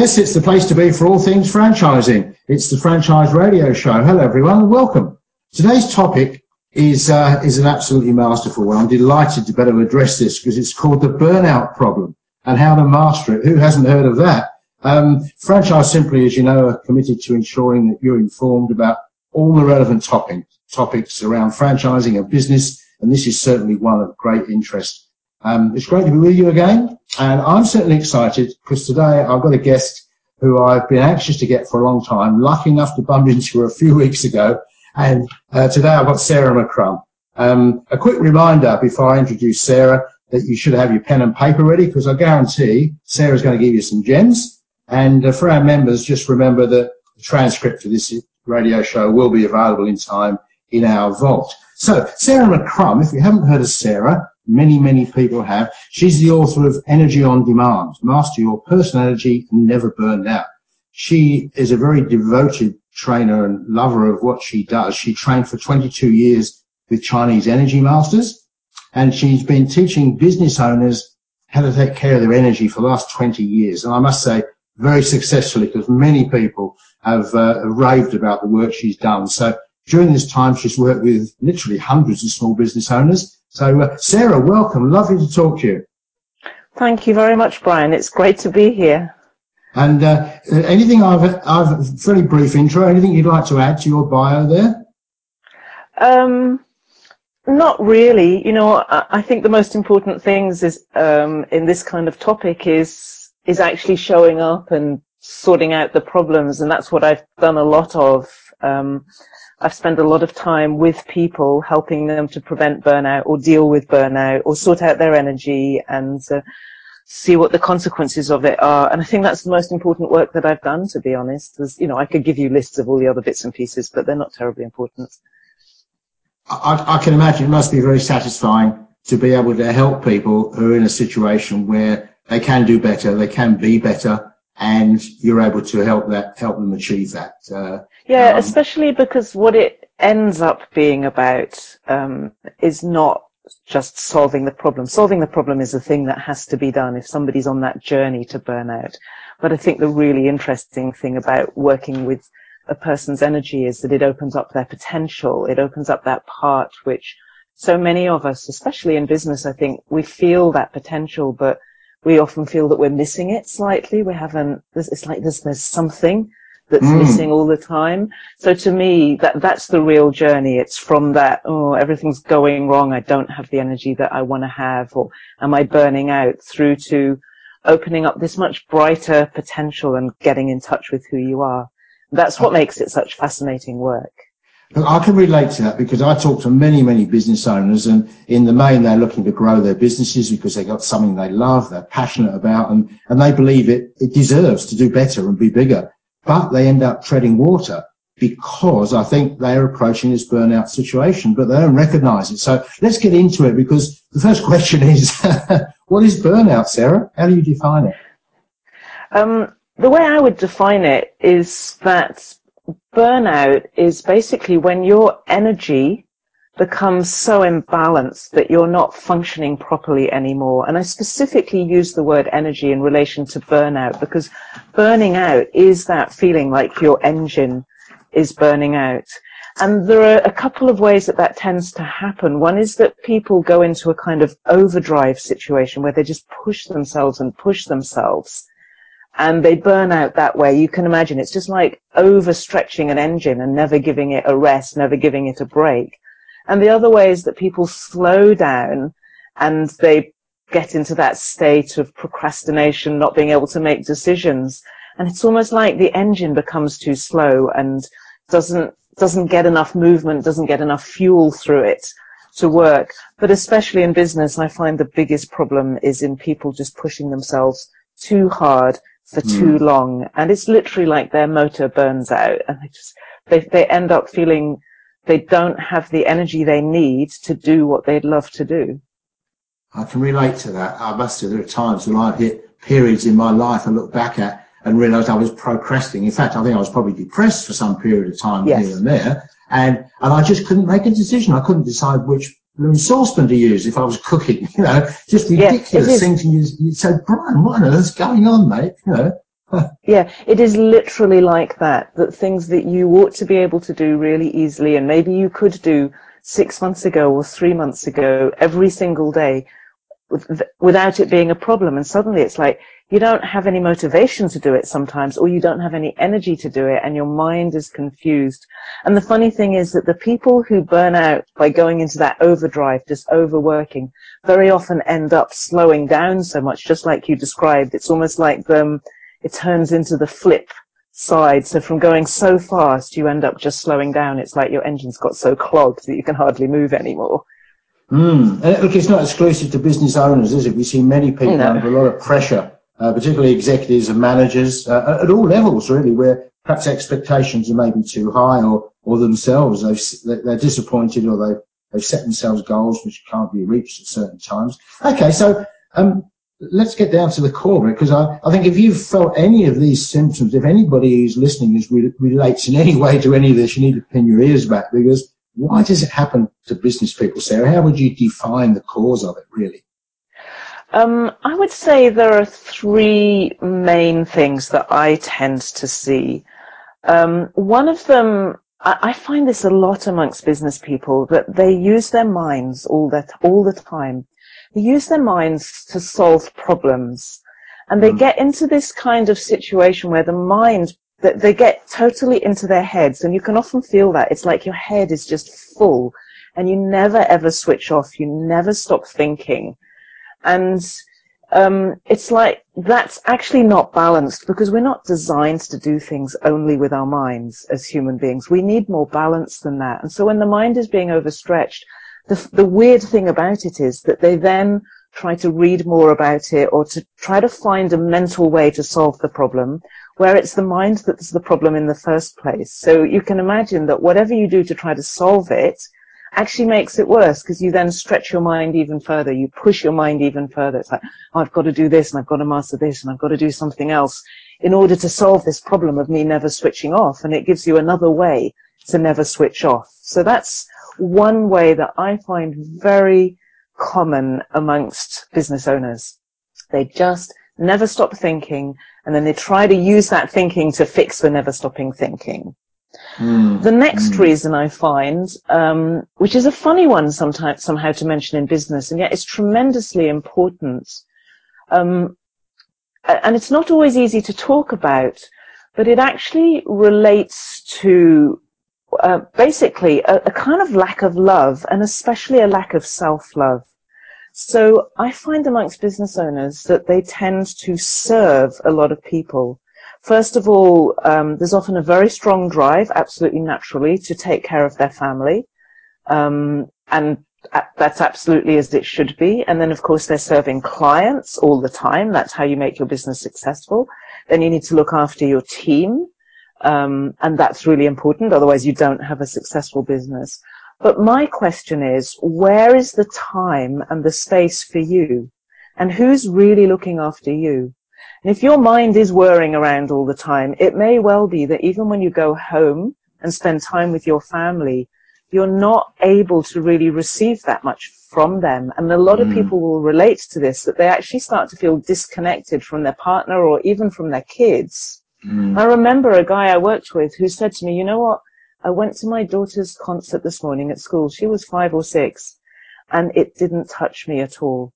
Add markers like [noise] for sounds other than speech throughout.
Yes, it's the place to be for all things franchising. It's the Franchise Radio Show. Hello, everyone, and welcome. Today's topic is uh, is an absolutely masterful one. I'm delighted to better address this because it's called the burnout problem and how to master it. Who hasn't heard of that? Um, Franchise Simply, as you know, are committed to ensuring that you're informed about all the relevant topic, topics around franchising a business, and this is certainly one of great interest. Um, it's great to be with you again, and I'm certainly excited because today I've got a guest who I've been anxious to get for a long time, lucky enough to bump into her a few [laughs] weeks ago, and uh, today I've got Sarah McCrum. Um, a quick reminder before I introduce Sarah that you should have your pen and paper ready because I guarantee Sarah's going to give you some gems. And uh, for our members, just remember that the transcript of this radio show will be available in time in our vault. So Sarah McCrum, if you haven't heard of Sarah, many, many people have. She's the author of Energy on Demand, Master Your Personal Energy and Never Burn Out. She is a very devoted trainer and lover of what she does. She trained for 22 years with Chinese energy masters and she's been teaching business owners how to take care of their energy for the last 20 years. And I must say, very successfully because many people have uh, raved about the work she's done. So during this time, she's worked with literally hundreds of small business owners. So uh, Sarah, welcome. Lovely to talk to you. Thank you very much, Brian. It's great to be here. And uh, anything I've, I've fairly brief intro. Anything you'd like to add to your bio there? Um, not really. You know, I, I think the most important things is um, in this kind of topic is is actually showing up and sorting out the problems, and that's what I've done a lot of. Um, I've spent a lot of time with people, helping them to prevent burnout or deal with burnout or sort out their energy and uh, see what the consequences of it are. And I think that's the most important work that I've done, to be honest. You know, I could give you lists of all the other bits and pieces, but they're not terribly important. I, I can imagine it must be very satisfying to be able to help people who are in a situation where they can do better, they can be better, and you're able to help that help them achieve that. Uh, yeah, um, especially because what it ends up being about um, is not just solving the problem. Solving the problem is a thing that has to be done if somebody's on that journey to burnout. But I think the really interesting thing about working with a person's energy is that it opens up their potential. It opens up that part which so many of us, especially in business, I think we feel that potential, but we often feel that we're missing it slightly. We haven't, it's like there's, there's something that's mm. missing all the time. So to me, that, that's the real journey. It's from that, oh, everything's going wrong. I don't have the energy that I want to have, or am I burning out through to opening up this much brighter potential and getting in touch with who you are. That's what makes it such fascinating work. I can relate to that because I talk to many, many business owners and in the main they're looking to grow their businesses because they've got something they love, they're passionate about and, and they believe it, it deserves to do better and be bigger. But they end up treading water because I think they're approaching this burnout situation, but they don't recognize it. So let's get into it because the first [laughs] question is, [laughs] what is burnout, Sarah? How do you define it? Um, the way I would define it is that burnout is basically when your energy becomes so imbalanced that you're not functioning properly anymore. And I specifically use the word energy in relation to burnout because burning out is that feeling like your engine is burning out. And there are a couple of ways that that tends to happen. One is that people go into a kind of overdrive situation where they just push themselves and push themselves and they burn out that way. You can imagine it's just like overstretching an engine and never giving it a rest, never giving it a break. And the other way is that people slow down and they get into that state of procrastination, not being able to make decisions. And it's almost like the engine becomes too slow and doesn't, doesn't get enough movement, doesn't get enough fuel through it to work. But especially in business, I find the biggest problem is in people just pushing themselves too hard for mm. too long. And it's literally like their motor burns out and they just, they, they end up feeling they don't have the energy they need to do what they'd love to do. I can relate to that. I must say there are times when I've hit periods in my life I look back at and realised I was procrastinating. In fact, I think I was probably depressed for some period of time yes. here and there. And, and I just couldn't make a decision. I couldn't decide which saucepan to use if I was cooking, [laughs] you know, just ridiculous yes, things. You, you say, Brian, what on earth's going on, mate? You know, [laughs] yeah, it is literally like that. That things that you ought to be able to do really easily, and maybe you could do six months ago or three months ago every single day without it being a problem. And suddenly it's like you don't have any motivation to do it sometimes, or you don't have any energy to do it, and your mind is confused. And the funny thing is that the people who burn out by going into that overdrive, just overworking, very often end up slowing down so much, just like you described. It's almost like them, it turns into the flip side. So from going so fast, you end up just slowing down. It's like your engine's got so clogged that you can hardly move anymore. Mm. look, it's not exclusive to business owners, is it? We see many people no. under a lot of pressure, uh, particularly executives and managers uh, at all levels, really, where perhaps expectations are maybe too high or, or themselves, they've, they're disappointed or they've, they've set themselves goals which can't be reached at certain times. Okay, so um, let's get down to the core because I, I think if you've felt any of these symptoms, if anybody who's listening is re- relates in any way to any of this, you need to pin your ears back because why does it happen to business people, Sarah? How would you define the cause of it, really? Um, I would say there are three main things that I tend to see. Um, one of them, I, I, find this a lot amongst business people that they use their minds all that all the time. They use their minds to solve problems, and they mm. get into this kind of situation where the mind that they get totally into their heads and you can often feel that. It's like your head is just full and you never ever switch off. You never stop thinking. And um, it's like that's actually not balanced because we're not designed to do things only with our minds as human beings. We need more balance than that. And so when the mind is being overstretched the, the weird thing about it is that they then try to read more about it or to try to find a mental way to solve the problem where it's the mind that's the problem in the first place. So you can imagine that whatever you do to try to solve it actually makes it worse because you then stretch your mind even further. You push your mind even further. It's like, oh, I've got to do this and I've got to master this and I've got to do something else in order to solve this problem of me never switching off. And it gives you another way to never switch off. So that's one way that I find very common amongst business owners. They just never stop thinking, and then they try to use that thinking to fix the never stopping thinking. Mm. The next mm. reason I find, um, which is a funny one sometimes somehow to mention in business, and yet it's tremendously important, um, and it's not always easy to talk about, but it actually relates to uh, basically a, a kind of lack of love, and especially a lack of self-love. So I find amongst business owners that they tend to serve a lot of people. First of all, um, there's often a very strong drive, absolutely naturally, to take care of their family. Um, and that's absolutely as it should be. And then, of course, they're serving clients all the time. That's how you make your business successful. Then you need to look after your team. Um, and that's really important. Otherwise, you don't have a successful business. But my question is, where is the time and the space for you? And who's really looking after you? And if your mind is whirring around all the time, it may well be that even when you go home and spend time with your family, you're not able to really receive that much from them. And a lot of mm. people will relate to this, that they actually start to feel disconnected from their partner or even from their kids. Mm. I remember a guy I worked with who said to me, you know what? I went to my daughter's concert this morning at school. She was five or six and it didn't touch me at all.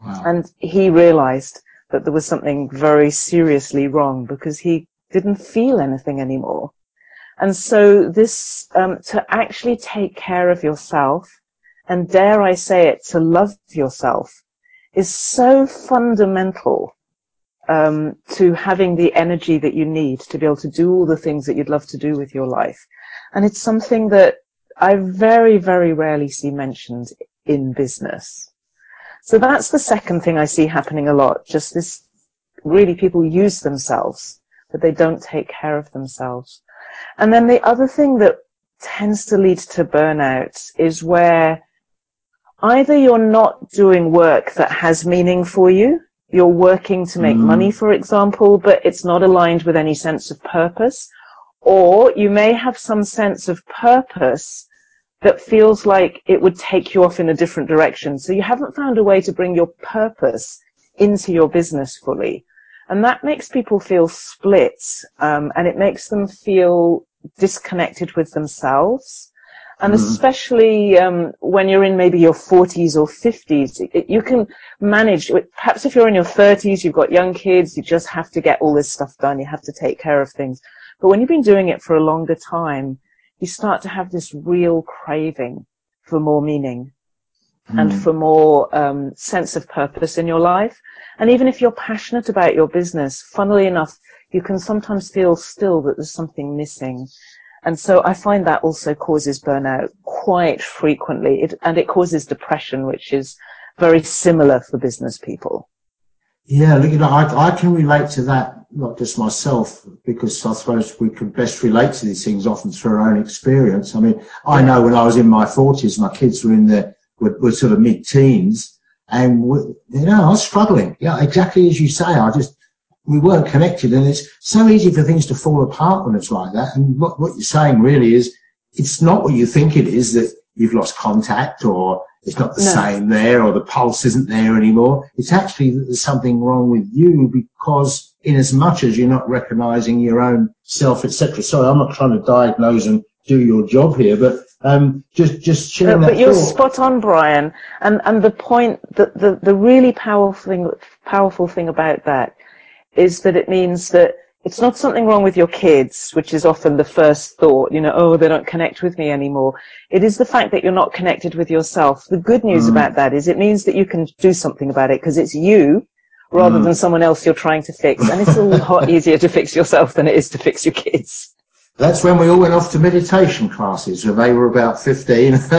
Wow. And he realized that there was something very seriously wrong because he didn't feel anything anymore. And so this, um, to actually take care of yourself and dare I say it, to love yourself is so fundamental um, to having the energy that you need to be able to do all the things that you'd love to do with your life. And it's something that I very, very rarely see mentioned in business. So that's the second thing I see happening a lot. Just this, really people use themselves, but they don't take care of themselves. And then the other thing that tends to lead to burnout is where either you're not doing work that has meaning for you, you're working to make mm. money, for example, but it's not aligned with any sense of purpose, or you may have some sense of purpose that feels like it would take you off in a different direction. So you haven't found a way to bring your purpose into your business fully. And that makes people feel split, um, and it makes them feel disconnected with themselves. And mm. especially um, when you're in maybe your 40s or 50s, it, you can manage. Perhaps if you're in your 30s, you've got young kids, you just have to get all this stuff done. You have to take care of things. But when you've been doing it for a longer time, you start to have this real craving for more meaning mm. and for more um, sense of purpose in your life. And even if you're passionate about your business, funnily enough, you can sometimes feel still that there's something missing. And so I find that also causes burnout quite frequently. It, and it causes depression, which is very similar for business people. Yeah, look, you know, I, I can relate to that, not just myself, because I suppose we can best relate to these things often through our own experience. I mean, I know when I was in my forties, my kids were in their, were, were sort of mid-teens, and we, you know, I was struggling. Yeah, exactly as you say. I just we weren't connected, and it's so easy for things to fall apart when it's like that. And what, what you're saying really is, it's not what you think it is that you've lost contact or it's not the no. same there or the pulse isn't there anymore. It's actually that there's something wrong with you because in as much as you're not recognizing your own self, etc. Sorry, I'm not trying to diagnose and do your job here, but um, just just sharing but, that. But you're thought. spot on, Brian. And and the point, the, the the really powerful thing, powerful thing about that is that it means that it's not something wrong with your kids, which is often the first thought, you know, oh, they don't connect with me anymore. It is the fact that you're not connected with yourself. The good news mm. about that is it means that you can do something about it because it's you rather mm. than someone else you're trying to fix. And it's a lot easier to fix yourself than it is to fix your kids. That's when we all went off to meditation classes when they were about 15. [laughs]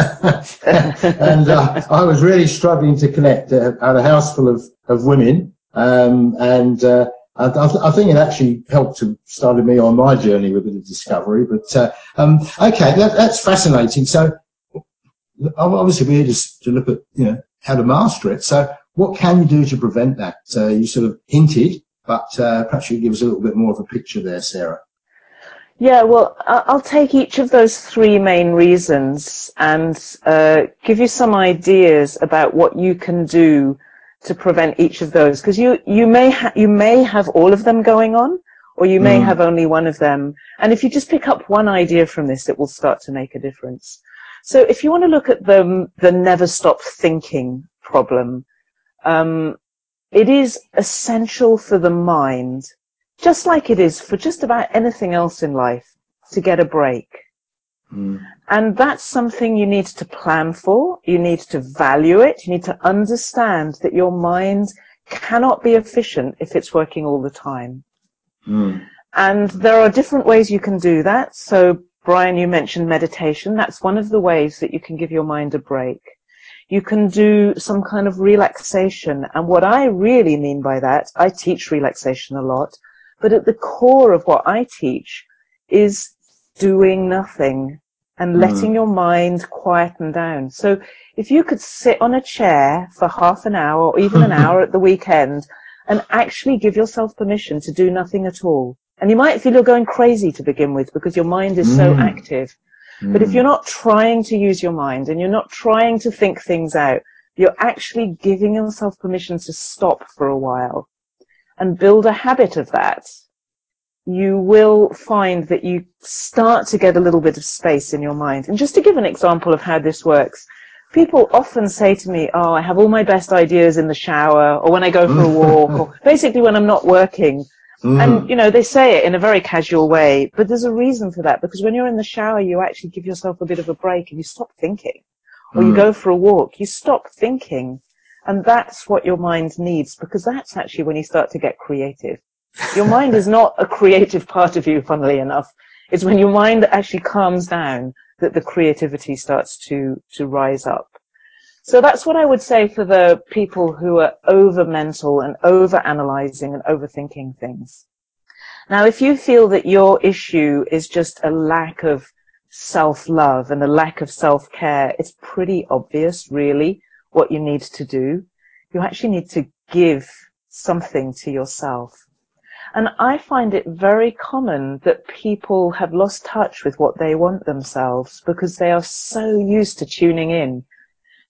and uh, I was really struggling to connect at a house full of, of women. Um, and uh, I, I, think it actually helped to started me on my journey with a bit of discovery. But uh, um, okay, that, that's fascinating. So obviously we're just to look at you know how to master it. So what can you do to prevent that? Uh, you sort of hinted, but uh, perhaps you give us a little bit more of a picture there, Sarah. Yeah, well, I'll take each of those three main reasons and uh, give you some ideas about what you can do to prevent each of those because you you may ha- you may have all of them going on or you may mm. have only one of them. And if you just pick up one idea from this it will start to make a difference. So if you want to look at the the never stop thinking problem um, it is essential for the mind just like it is for just about anything else in life to get a break Mm. And that's something you need to plan for. You need to value it. You need to understand that your mind cannot be efficient if it's working all the time. Mm. And there are different ways you can do that. So, Brian, you mentioned meditation. That's one of the ways that you can give your mind a break. You can do some kind of relaxation. And what I really mean by that, I teach relaxation a lot, but at the core of what I teach is doing nothing and mm. letting your mind quieten down. So if you could sit on a chair for half an hour or even an [laughs] hour at the weekend and actually give yourself permission to do nothing at all. And you might feel you're going crazy to begin with because your mind is mm. so active. Mm. But if mm. you're not trying to use your mind and you're not trying to think things out, you're actually giving yourself permission to stop for a while and build a habit of that you will find that you start to get a little bit of space in your mind. And just to give an example of how this works, people often say to me, Oh, I have all my best ideas in the shower or when I go for a walk or [laughs] basically when I'm not working. Mm. And, you know, they say it in a very casual way, but there's a reason for that because when you're in the shower, you actually give yourself a bit of a break and you stop thinking. Or mm. you go for a walk, you stop thinking. And that's what your mind needs because that's actually when you start to get creative. Your mind is not a creative part of you, funnily enough. It's when your mind actually calms down that the creativity starts to, to rise up. So that's what I would say for the people who are over mental and over analyzing and overthinking things. Now, if you feel that your issue is just a lack of self-love and a lack of self-care, it's pretty obvious, really, what you need to do. You actually need to give something to yourself. And I find it very common that people have lost touch with what they want themselves because they are so used to tuning in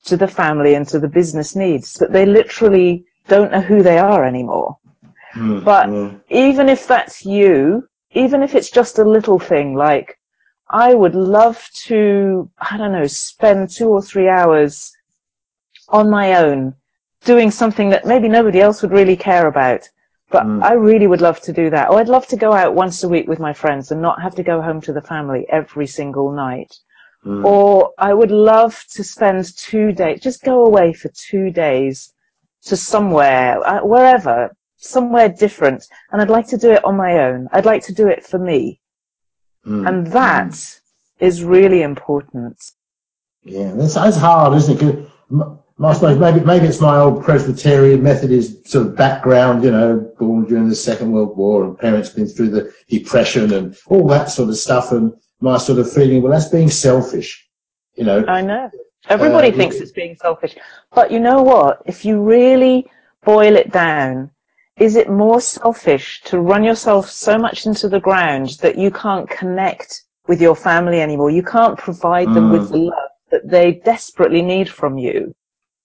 to the family and to the business needs that they literally don't know who they are anymore. Mm, but mm. even if that's you, even if it's just a little thing like, I would love to, I don't know, spend two or three hours on my own doing something that maybe nobody else would really care about. But mm. I really would love to do that. Or I'd love to go out once a week with my friends and not have to go home to the family every single night. Mm. Or I would love to spend two days, just go away for two days to somewhere, uh, wherever, somewhere different. And I'd like to do it on my own. I'd like to do it for me. Mm. And that mm. is really important. Yeah, that's, that's hard, isn't it? I suppose maybe maybe it's my old Presbyterian Methodist sort of background, you know, born during the Second World War and parents been through the Depression and all that sort of stuff, and my sort of feeling, well, that's being selfish, you know. I know. Everybody uh, thinks it's being selfish, but you know what? If you really boil it down, is it more selfish to run yourself so much into the ground that you can't connect with your family anymore? You can't provide them mm. with the love that they desperately need from you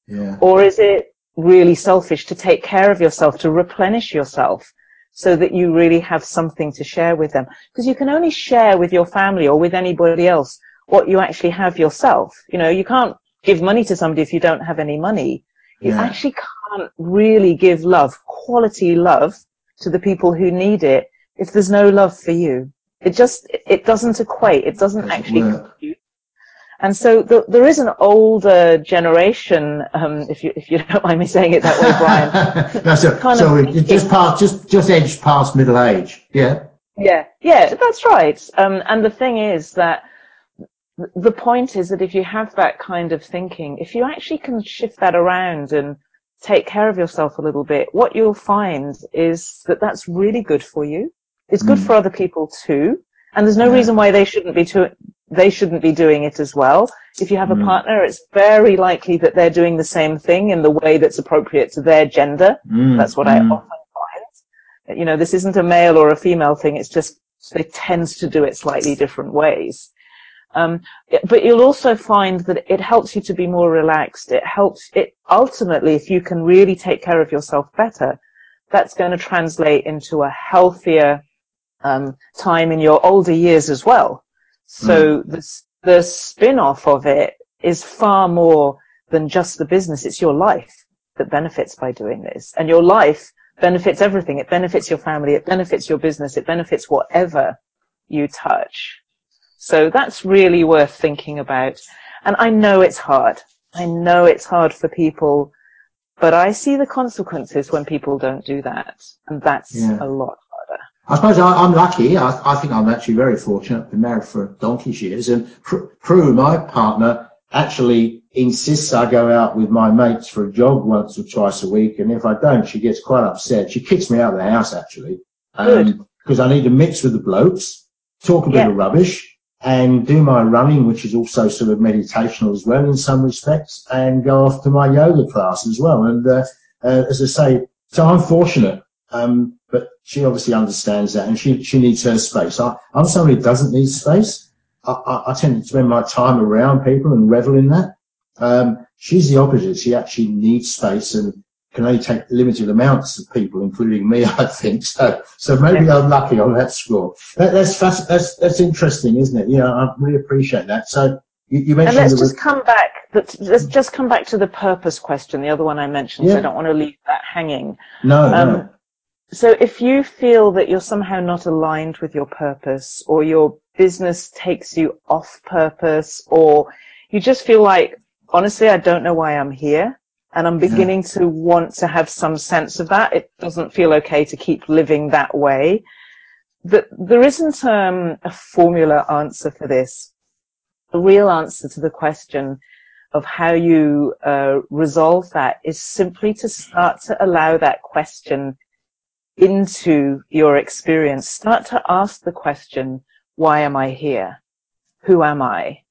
yeah. Or is it really selfish to take care of yourself, to replenish yourself so that you really have something to share with them? Because you can only share with your family or with anybody else what you actually have yourself. You know, you can't give money to somebody if you don't have any money. You yeah. actually can't really give love, quality love to the people who need it if there's no love for you. It just, it doesn't equate. It doesn't actually compute. And so the, there is an older generation, um, if you if you don't mind me saying it that way, Brian. [laughs] no, so, kind so of, it just past just just edged past middle age, yeah. Yeah, yeah, that's right. Um, and the thing is that the point is that if you have that kind of thinking, if you actually can shift that around and take care of yourself a little bit, what you'll find is that that's really good for you. It's good mm. for other people too. And there's no yeah. reason why they shouldn't be to, they shouldn't be doing it as well. If you have mm. a partner, it's very likely that they're doing the same thing in the way that's appropriate to their gender. Mm. That's what mm. I often find. You know, this isn't a male or a female thing. It's just they tend to do it slightly different ways. Um, but you'll also find that it helps you to be more relaxed. It helps it ultimately, if you can really take care of yourself better, that's going to translate into a healthier um, time in your older years as well. So mm. the, the spin-off of it is far more than just the business. It's your life that benefits by doing this. And your life benefits everything. It benefits your family. It benefits your business. It benefits whatever you touch. So that's really worth thinking about. And I know it's hard. I know it's hard for people, but I see the consequences when people don't do that. And that's yeah. a lot I suppose I, am lucky. I, I, think I'm actually very fortunate. I've been married for donkey's years, and Prue, my partner, actually insists I go out with my mates for a jog once or twice a week. And if I don't, she gets quite upset. She kicks me out of the house actually, because um, I need to mix with the blokes, talk a bit yeah. of rubbish, and do my running, which is also sort of meditational as well in some respects, and go off to my yoga class as well. And uh, uh, as I say, so I'm fortunate. Um, but she obviously understands that and she, she needs her space. I, I'm somebody who doesn't need space. I, I, I tend to spend my time around people and revel in that. Um, she's the opposite. She actually needs space and can only take limited amounts of people, including me, [laughs] I think. So, so maybe I'm lucky on that score. That, that's, that's, that's interesting, isn't it? Yeah, I really appreciate that. So you, you mentioned. And let's just come back. Let's just come back to the purpose question, the other one I mentioned. Yeah. So I don't want to leave that hanging. No, um, no. So if you feel that you're somehow not aligned with your purpose or your business takes you off purpose or you just feel like, honestly, I don't know why I'm here and I'm beginning yeah. to want to have some sense of that. It doesn't feel okay to keep living that way. That there isn't um, a formula answer for this. The real answer to the question of how you uh, resolve that is simply to start to allow that question into your experience, start to ask the question, why am I here? Who am I?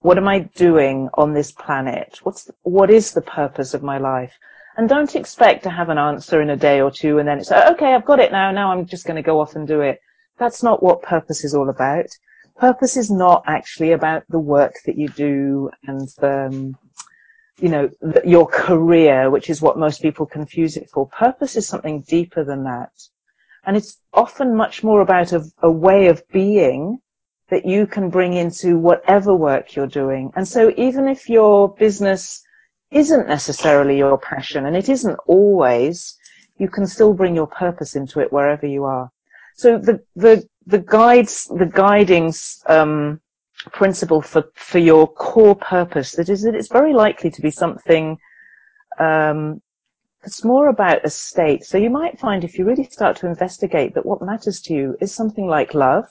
What am I doing on this planet? What's, what is the purpose of my life? And don't expect to have an answer in a day or two and then it's, okay, I've got it now. Now I'm just going to go off and do it. That's not what purpose is all about. Purpose is not actually about the work that you do and the, um, you know, your career, which is what most people confuse it for. Purpose is something deeper than that. And it's often much more about a, a way of being that you can bring into whatever work you're doing. And so even if your business isn't necessarily your passion and it isn't always, you can still bring your purpose into it wherever you are. So the, the, the guides, the guiding, um, principle for, for your core purpose that is that it's very likely to be something um, it's more about a state. So you might find if you really start to investigate that what matters to you is something like love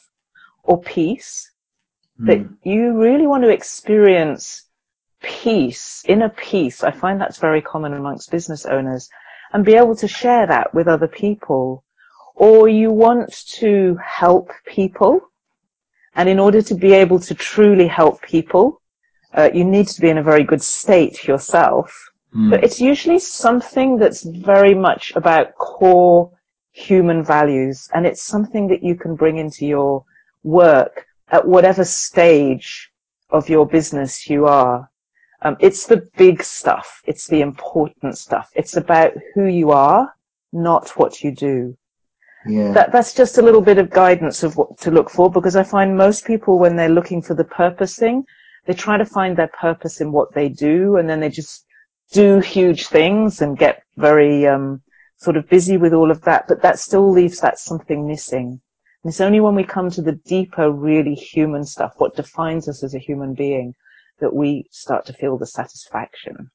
or peace, mm. that you really want to experience peace, inner peace. I find that's very common amongst business owners and be able to share that with other people. Or you want to help people and in order to be able to truly help people, uh, you need to be in a very good state yourself. Mm. But it's usually something that's very much about core human values. And it's something that you can bring into your work at whatever stage of your business you are. Um, it's the big stuff. It's the important stuff. It's about who you are, not what you do. Yeah. That, that's just a little bit of guidance of what to look for because I find most people when they're looking for the purpose thing, they try to find their purpose in what they do and then they just do huge things and get very, um, sort of busy with all of that, but that still leaves that something missing. And it's only when we come to the deeper, really human stuff, what defines us as a human being, that we start to feel the satisfaction.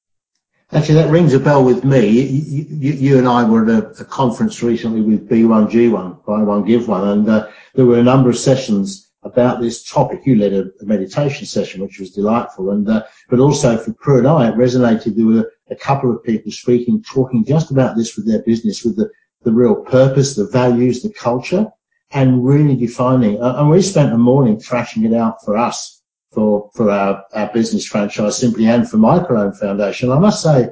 Actually, that rings a bell with me. You, you, you and I were at a, a, conference recently with B1G1, Buy One Give One, and uh, there were a number of sessions about this topic. You led a, a meditation session, which was delightful, and uh, but also for Prue and I, it resonated. There were a couple of people speaking, talking just about this with their business, with the, the real purpose, the values, the culture, and really defining. Uh, and we spent a morning thrashing it out for us for, for our, our business franchise simply and for Microloan Foundation. I must say,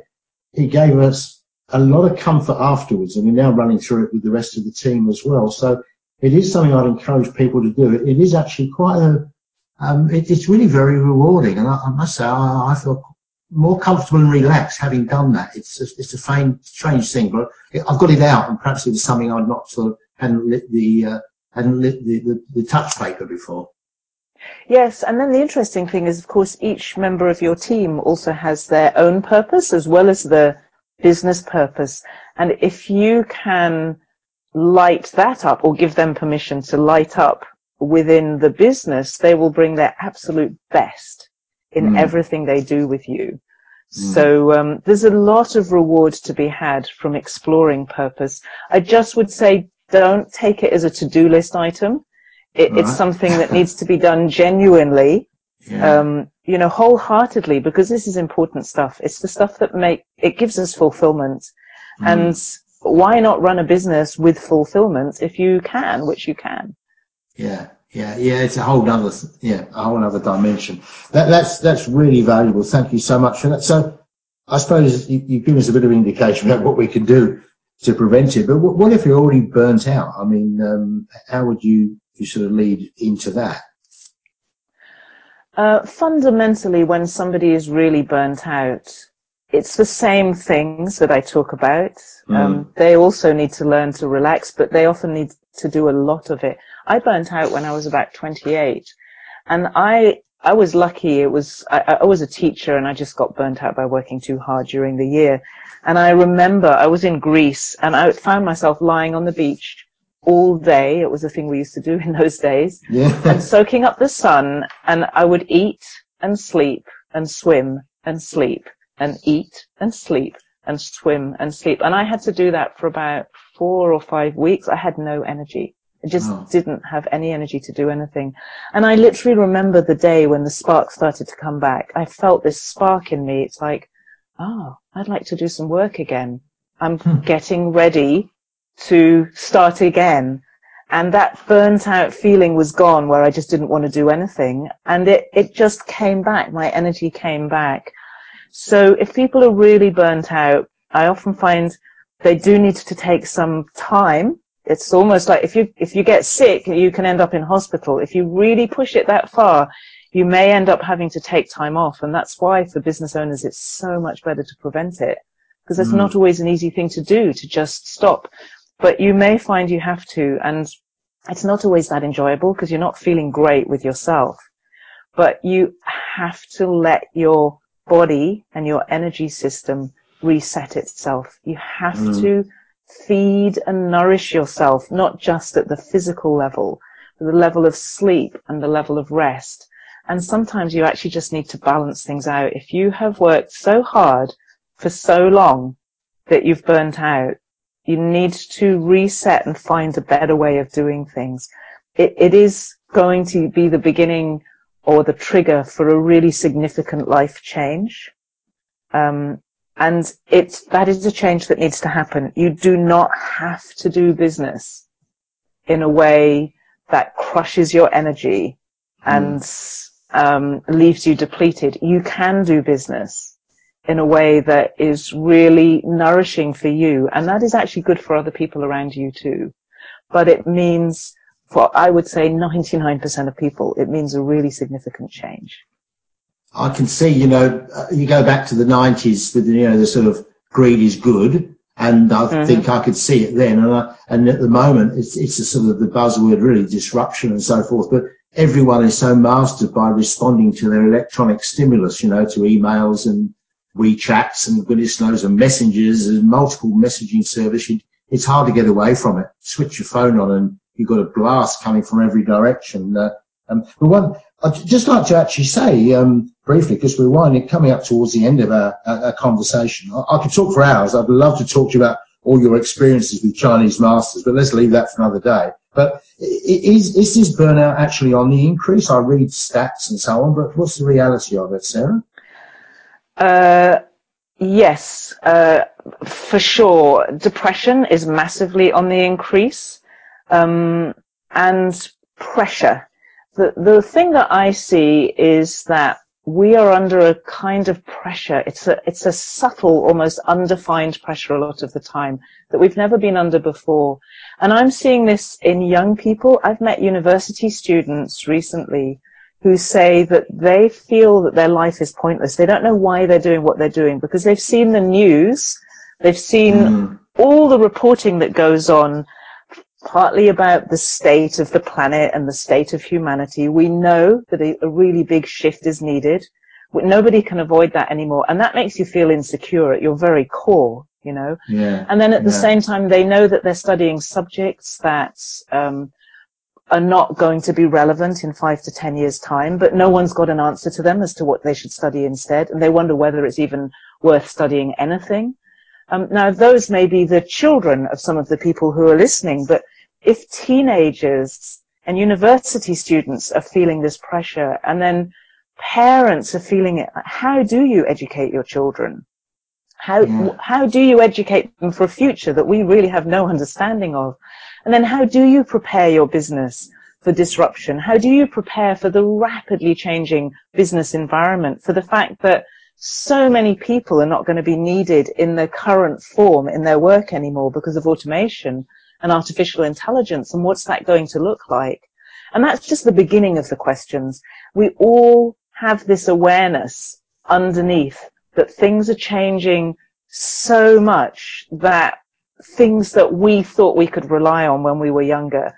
he gave us a lot of comfort afterwards and we're now running through it with the rest of the team as well. So it is something I'd encourage people to do. It, is actually quite a, um, it, it's really very rewarding. And I, I must say, I, I, feel more comfortable and relaxed having done that. It's a, it's a faint, strange thing, but I've got it out and perhaps it was something I'd not sort of hadn't lit the, uh, hadn't lit the, the, the touch paper before. Yes, and then the interesting thing is, of course, each member of your team also has their own purpose as well as the business purpose. And if you can light that up or give them permission to light up within the business, they will bring their absolute best in mm. everything they do with you. Mm. So um, there's a lot of reward to be had from exploring purpose. I just would say don't take it as a to-do list item. It, right. It's something that needs to be [laughs] done genuinely, yeah. um, you know, wholeheartedly, because this is important stuff. It's the stuff that make it gives us fulfillment, mm. and why not run a business with fulfillment if you can, which you can. Yeah, yeah, yeah. It's a whole other, yeah, a whole other dimension. That, that's that's really valuable. Thank you so much for that. So, I suppose you, you've given us a bit of indication about what we can do to prevent it. But what, what if you're already burnt out? I mean, um, how would you you sort of lead into that? Uh, fundamentally, when somebody is really burnt out, it's the same things that I talk about. Mm. Um, they also need to learn to relax, but they often need to do a lot of it. I burnt out when I was about 28 and I, I was lucky. It was, I, I was a teacher and I just got burnt out by working too hard during the year. And I remember I was in Greece and I found myself lying on the beach all day. It was a thing we used to do in those days. Yeah. and soaking up the sun and I would eat and sleep and swim and sleep and eat and sleep and swim and sleep. And I had to do that for about four or five weeks. I had no energy. I just oh. didn't have any energy to do anything. And I literally remember the day when the spark started to come back. I felt this spark in me. It's like, oh, I'd like to do some work again. I'm hmm. getting ready to start again. And that burnt out feeling was gone where I just didn't want to do anything. And it, it just came back. My energy came back. So if people are really burnt out, I often find they do need to take some time. It's almost like if you, if you get sick, you can end up in hospital. If you really push it that far, you may end up having to take time off. And that's why for business owners, it's so much better to prevent it because it's mm. not always an easy thing to do to just stop. But you may find you have to. And it's not always that enjoyable because you're not feeling great with yourself. But you have to let your body and your energy system reset itself. You have mm. to feed and nourish yourself, not just at the physical level, but the level of sleep and the level of rest. And sometimes you actually just need to balance things out. If you have worked so hard for so long that you've burnt out, you need to reset and find a better way of doing things. It, it is going to be the beginning or the trigger for a really significant life change. Um, and it's, that is a change that needs to happen. You do not have to do business in a way that crushes your energy and mm. um, leaves you depleted. You can do business in a way that is really nourishing for you. And that is actually good for other people around you too. But it means for, I would say 99% of people, it means a really significant change. I can see, you know, uh, you go back to the 90s with, you know, the sort of greed is good. And I mm-hmm. think I could see it then. And, I, and at the moment, it's, it's a sort of the buzzword, really, disruption and so forth. But everyone is so mastered by responding to their electronic stimulus, you know, to emails and WeChats and goodness knows and messengers and multiple messaging service. It's hard to get away from it. Switch your phone on and you've got a blast coming from every direction. Uh, um, but one, I'd just like to actually say um, briefly, because we're winding, coming up towards the end of our, our, our conversation. I, I, could talk for hours. I'd love to talk to you about all your experiences with Chinese masters, but let's leave that for another day. But is, is this burnout actually on the increase? I read stats and so on, but what's the reality of it, Sarah? Uh, yes, uh, for sure. Depression is massively on the increase, um, and pressure the, the thing that I see is that we are under a kind of pressure. It's a, it's a subtle, almost undefined pressure a lot of the time that we've never been under before. And I'm seeing this in young people. I've met university students recently who say that they feel that their life is pointless. They don't know why they're doing what they're doing because they've seen the news. They've seen mm. all the reporting that goes on partly about the state of the planet and the state of humanity. We know that a, a, really big shift is needed. Nobody can avoid that anymore. And that makes you feel insecure at your very core, you know? Yeah. And then at the yeah. same time, they know that they're studying subjects that, um, are not going to be relevant in five to ten years time, but no one's got an answer to them as to what they should study instead. And they wonder whether it's even worth studying anything. Um, now, those may be the children of some of the people who are listening, but if teenagers and university students are feeling this pressure and then parents are feeling it, how do you educate your children? How, yeah. how do you educate them for a future that we really have no understanding of? And then how do you prepare your business for disruption? How do you prepare for the rapidly changing business environment, for the fact that so many people are not going to be needed in their current form in their work anymore because of automation and artificial intelligence and what's that going to look like? And that's just the beginning of the questions. We all have this awareness underneath that things are changing so much that things that we thought we could rely on when we were younger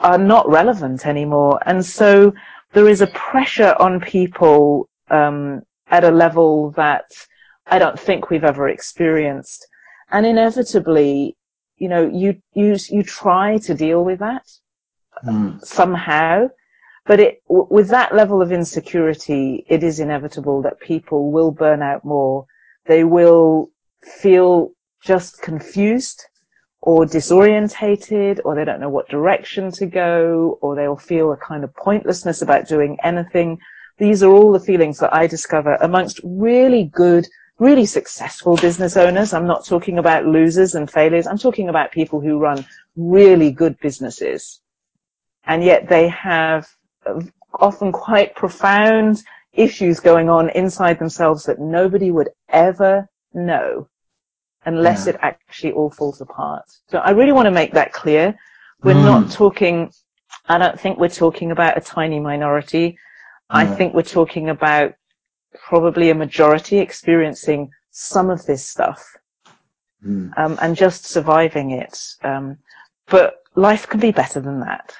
are not relevant anymore. And so there is a pressure on people um, at a level that I don't think we've ever experienced. And inevitably, you know, you, you, you try to deal with that mm. somehow, but it, with that level of insecurity, it is inevitable that people will burn out more. They will feel just confused or disorientated or they don't know what direction to go or they'll feel a kind of pointlessness about doing anything these are all the feelings that I discover amongst really good, really successful business owners. I'm not talking about losers and failures. I'm talking about people who run really good businesses. And yet they have uh, often quite profound issues going on inside themselves that nobody would ever know unless yeah. it actually all falls apart. So I really want to make that clear. We're mm. not talking, I don't think we're talking about a tiny minority. I think we're talking about probably a majority experiencing some of this stuff mm. um, and just surviving it. Um, but life can be better than that.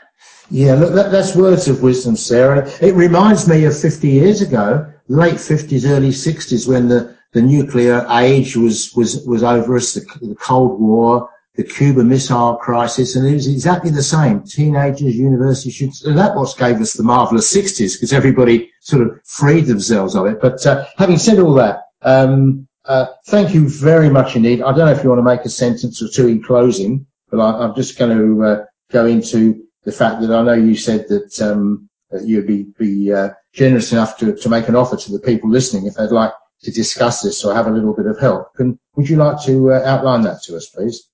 Yeah, look, that, that's words of wisdom, Sarah. It reminds me of 50 years ago, late 50s, early 60s, when the, the nuclear age was, was, was over us, the, the Cold War, the Cuba Missile Crisis, and it was exactly the same. Teenagers, university students, and that what gave us the marvelous 60s because everybody sort of freed themselves of it. But uh, having said all that, um, uh, thank you very much indeed. I don't know if you want to make a sentence or two in closing, but I, am just going to uh, go into the fact that I know you said that, um, that you'd be, be uh, generous enough to, to make an offer to the people listening if they'd like to discuss this or have a little bit of help. Can, would you like to uh, outline that to us, please?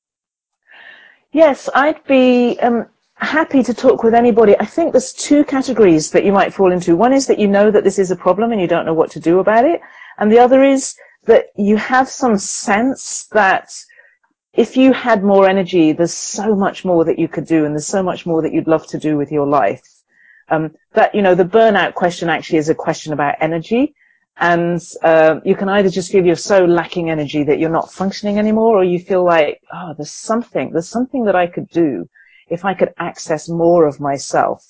Yes, I'd be um, happy to talk with anybody. I think there's two categories that you might fall into. One is that you know that this is a problem and you don't know what to do about it. And the other is that you have some sense that if you had more energy, there's so much more that you could do and there's so much more that you'd love to do with your life. Um, that, you know, the burnout question actually is a question about energy and uh, you can either just feel you're so lacking energy that you're not functioning anymore, or you feel like, oh, there's something, there's something that I could do if I could access more of myself.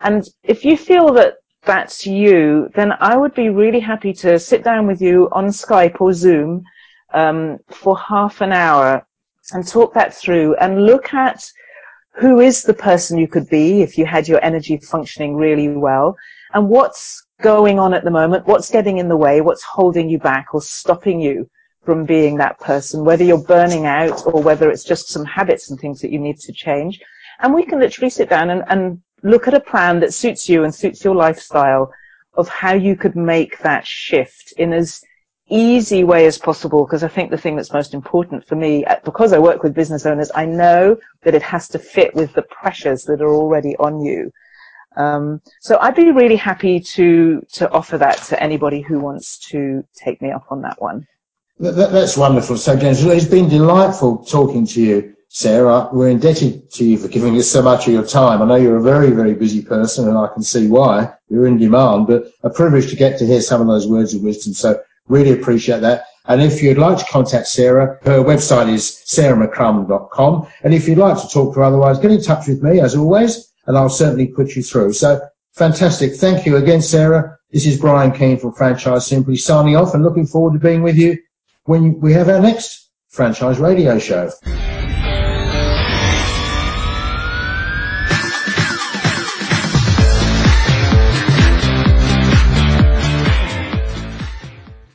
And if you feel that that's you, then I would be really happy to sit down with you on Skype or Zoom um, for half an hour and talk that through and look at who is the person you could be if you had your energy functioning really well and what's going on at the moment, what's getting in the way, what's holding you back or stopping you from being that person, whether you're burning out or whether it's just some habits and things that you need to change. And we can literally sit down and, and look at a plan that suits you and suits your lifestyle of how you could make that shift in as easy way as possible because I think the thing that's most important for me, uh, because I work with business owners, I know that it has to fit with the pressures that are already on you. Um, so I'd be really happy to to offer that to anybody who wants to take me up on that one. That, that's wonderful. So, James, it's been delightful talking to you, Sarah. We're indebted to you for giving us so much of your time. I know you're a very, very busy person, and I can see why. You're in demand, but a privilege to get to hear some of those words of wisdom. So, really appreciate that. And if you'd like to contact Sarah, her website is sarahmccrum.com. And if you'd like to talk to her otherwise, get in touch with me, as always and I'll certainly put you through. So fantastic. Thank you again, Sarah. This is Brian Keane from Franchise Simply signing off and looking forward to being with you when we have our next franchise radio show.